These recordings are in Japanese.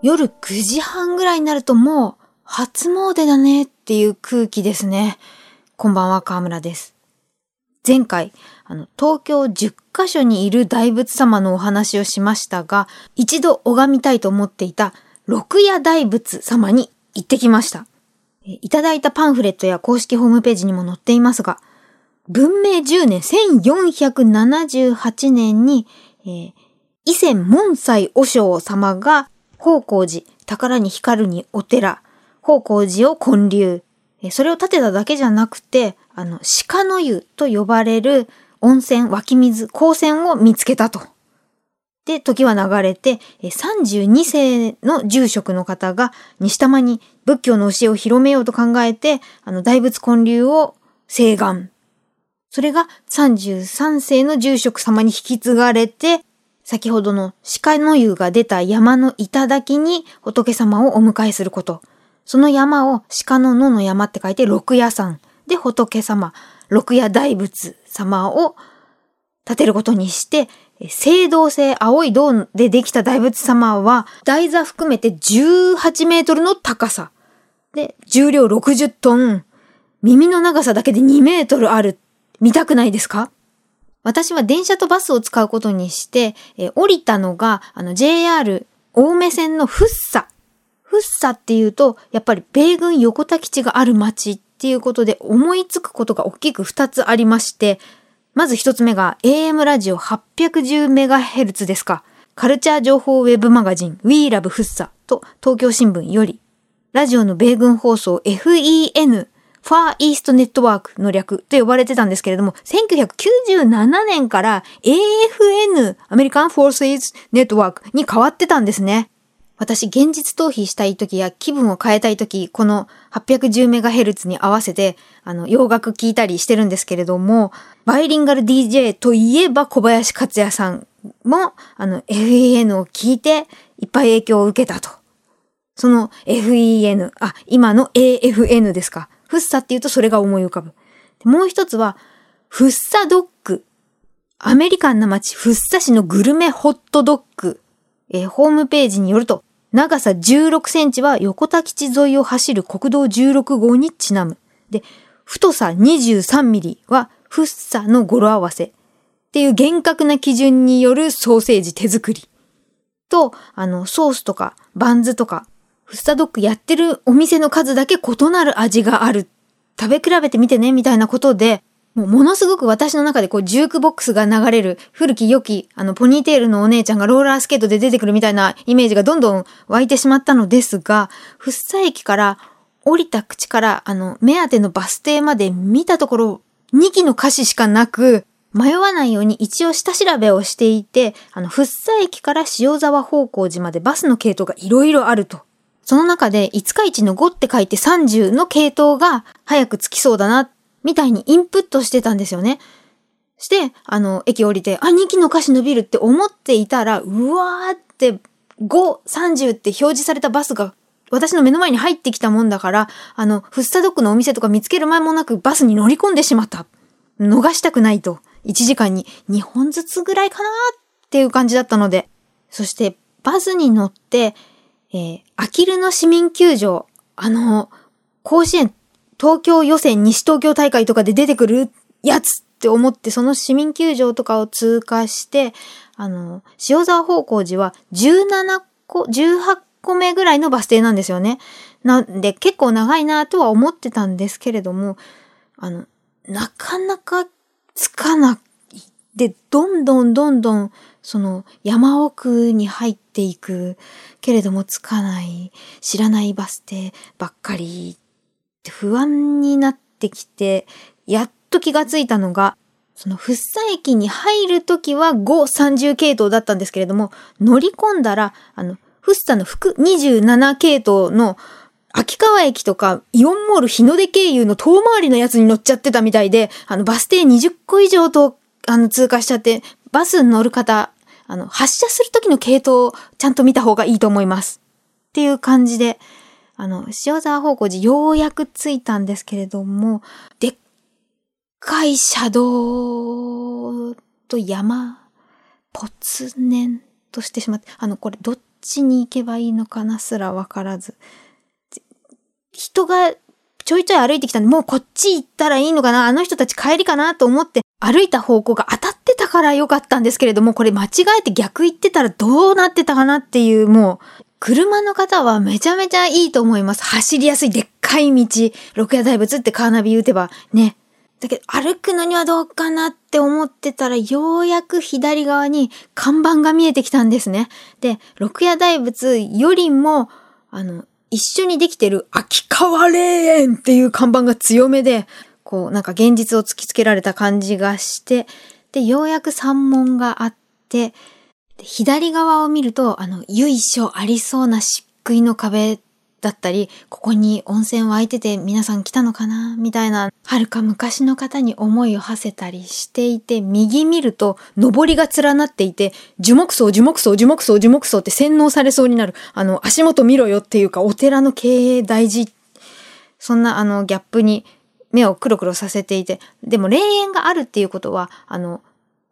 夜9時半ぐらいになるともう初詣だねっていう空気ですね。こんばんは、河村です。前回、あの、東京10カ所にいる大仏様のお話をしましたが、一度拝みたいと思っていた六夜大仏様に行ってきました。いただいたパンフレットや公式ホームページにも載っていますが、文明10年1478年に、えー、伊勢門斎和尚様が宝光寺、宝に光るにお寺、宝光寺を建立。それを建てただけじゃなくて、あの、鹿の湯と呼ばれる温泉、湧き水、光泉を見つけたと。で、時は流れて、32世の住職の方が西玉に仏教の教えを広めようと考えて、あの、大仏建立を請願。それが33世の住職様に引き継がれて、先ほどの鹿の湯が出た山の頂に仏様をお迎えすること。その山を鹿の野の山って書いて六夜山で仏様、六夜大仏様を建てることにして、青銅製青い銅でできた大仏様は台座含めて18メートルの高さ。で、重量60トン。耳の長さだけで2メートルある。見たくないですか？私は電車とバスを使うことにして、え降りたのが、あの JR 青梅線のフッサ。フッサっていうと、やっぱり米軍横田基地がある街っていうことで思いつくことが大きく2つありまして、まず1つ目が AM ラジオ 810MHz ですか。カルチャー情報ウェブマガジン We Love フッサと東京新聞より、ラジオの米軍放送 FEN ファーイーストネットワークの略と呼ばれてたんですけれども、1997年から AFN、アメリカンフォースイズネットワークに変わってたんですね。私、現実逃避したい時や気分を変えたい時、この 810MHz に合わせて、あの、洋楽聴いたりしてるんですけれども、バイリンガル DJ といえば小林克也さんも、あの、FEN を聞いて、いっぱい影響を受けたと。その FEN、あ、今の AFN ですか。フッサって言うとそれが思い浮かぶ。もう一つは、フッサドッグ。アメリカンな街、フッサ市のグルメホットドッグ。えー、ホームページによると、長さ16センチは横田基地沿いを走る国道16号にちなむ。で、太さ23ミリはフッサの語呂合わせ。っていう厳格な基準によるソーセージ手作り。と、あの、ソースとかバンズとかフスタドッグやってるお店の数だけ異なる味がある。食べ比べてみてね、みたいなことで、もうものすごく私の中でこうジュークボックスが流れる古き良きあのポニーテールのお姉ちゃんがローラースケートで出てくるみたいなイメージがどんどん湧いてしまったのですが、福生駅から降りた口からあの目当てのバス停まで見たところ2機の歌詞しかなく、迷わないように一応下調べをしていて、あの、福生駅から塩沢方向寺までバスの系統がいろいろあると。その中で5日市の5って書いて30の系統が早く着きそうだな、みたいにインプットしてたんですよね。して、あの、駅降りて、あ、2期の歌詞伸びるって思っていたら、うわーって、5、30って表示されたバスが私の目の前に入ってきたもんだから、あの、フッサドッグのお店とか見つける前もなくバスに乗り込んでしまった。逃したくないと。1時間に2本ずつぐらいかなっていう感じだったので。そして、バスに乗って、えー、あきるの市民球場、あの、甲子園、東京予選西東京大会とかで出てくるやつって思って、その市民球場とかを通過して、あの、塩沢方向寺は17個、18個目ぐらいのバス停なんですよね。なんで結構長いなとは思ってたんですけれども、あの、なかなかつかない。で、どんどんどんどんその山奥に入っていくけれども着かない知らないバス停ばっかりって不安になってきてやっと気がついたのがその福生駅に入るときは530系統だったんですけれども乗り込んだらあの福生の福27系統の秋川駅とかイオンモール日の出経由の遠回りのやつに乗っちゃってたみたいで、あのバス停20個以上とあの通過しちゃって、バスに乗る方あの、発射するときの系統をちゃんと見た方がいいと思います。っていう感じで、あの、塩沢方向寺ようやく着いたんですけれども、でっかい車道と山、突然としてしまって、あの、これどっちに行けばいいのかなすらわからず。人がちょいちょい歩いてきたんで、もうこっち行ったらいいのかなあの人たち帰りかなと思って歩いた方向が当たってたからよかったんですけれども、これ間違えて逆行ってたらどうなってたかなっていう、もう、車の方はめちゃめちゃいいと思います。走りやすいでっかい道、六夜大仏ってカーナビ打てばね。だけど歩くのにはどうかなって思ってたらようやく左側に看板が見えてきたんですね。で、六夜大仏よりも、あの、一緒にできてる秋川霊園っていう看板が強めで、こうなんか現実を突きつけられた感じがして、で、ようやく山門があって、左側を見ると、あの、由緒ありそうな漆喰の壁だったり、ここに温泉湧いてて皆さん来たのかなみたいな、はるか昔の方に思いを馳せたりしていて、右見ると、上りが連なっていて、樹木層、樹木層、樹木層、樹木層って洗脳されそうになる。あの、足元見ろよっていうか、お寺の経営大事。そんなあの、ギャップに目をクロクロさせていて、でも霊園があるっていうことは、あの、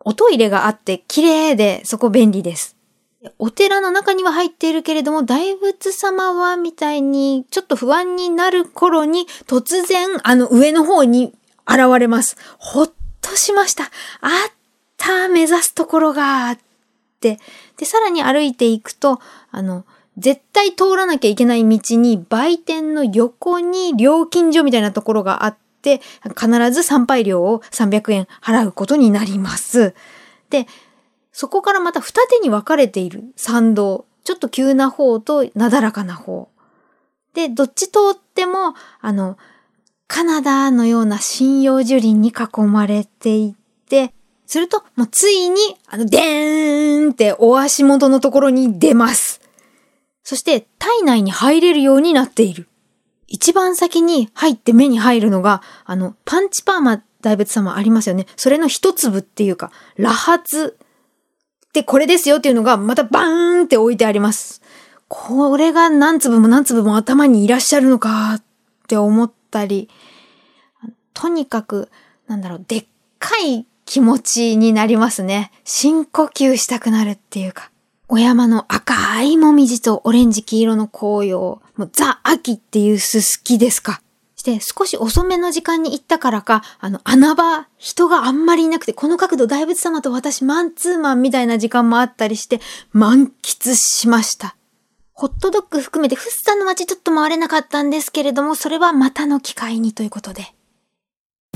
おトイレがあって綺麗で、そこ便利です。お寺の中には入っているけれども、大仏様はみたいにちょっと不安になる頃に突然あの上の方に現れます。ほっとしました。あった目指すところがあって。で、さらに歩いていくと、あの、絶対通らなきゃいけない道に売店の横に料金所みたいなところがあって、必ず参拝料を300円払うことになります。で、そこからまた二手に分かれている参道。ちょっと急な方となだらかな方。で、どっち通っても、あの、カナダのような針葉樹林に囲まれていて、すると、もうついに、あの、でーんってお足元のところに出ます。そして、体内に入れるようになっている。一番先に入って目に入るのが、あの、パンチパーマ大仏様ありますよね。それの一粒っていうか、羅髪で、これですよっていうのがまたバーンって置いてあります。これが何粒も何粒も頭にいらっしゃるのかって思ったり、とにかく、なんだろう、でっかい気持ちになりますね。深呼吸したくなるっていうか。お山の赤いもみじとオレンジ黄色の紅葉。もうザ・秋っていうすすきですか。して少し遅めの時間に行ったからか、あの穴場、人があんまりいなくて、この角度大仏様と私マンツーマンみたいな時間もあったりして、満喫しました。ホットドッグ含めてフッサの街ちょっと回れなかったんですけれども、それはまたの機会にということで。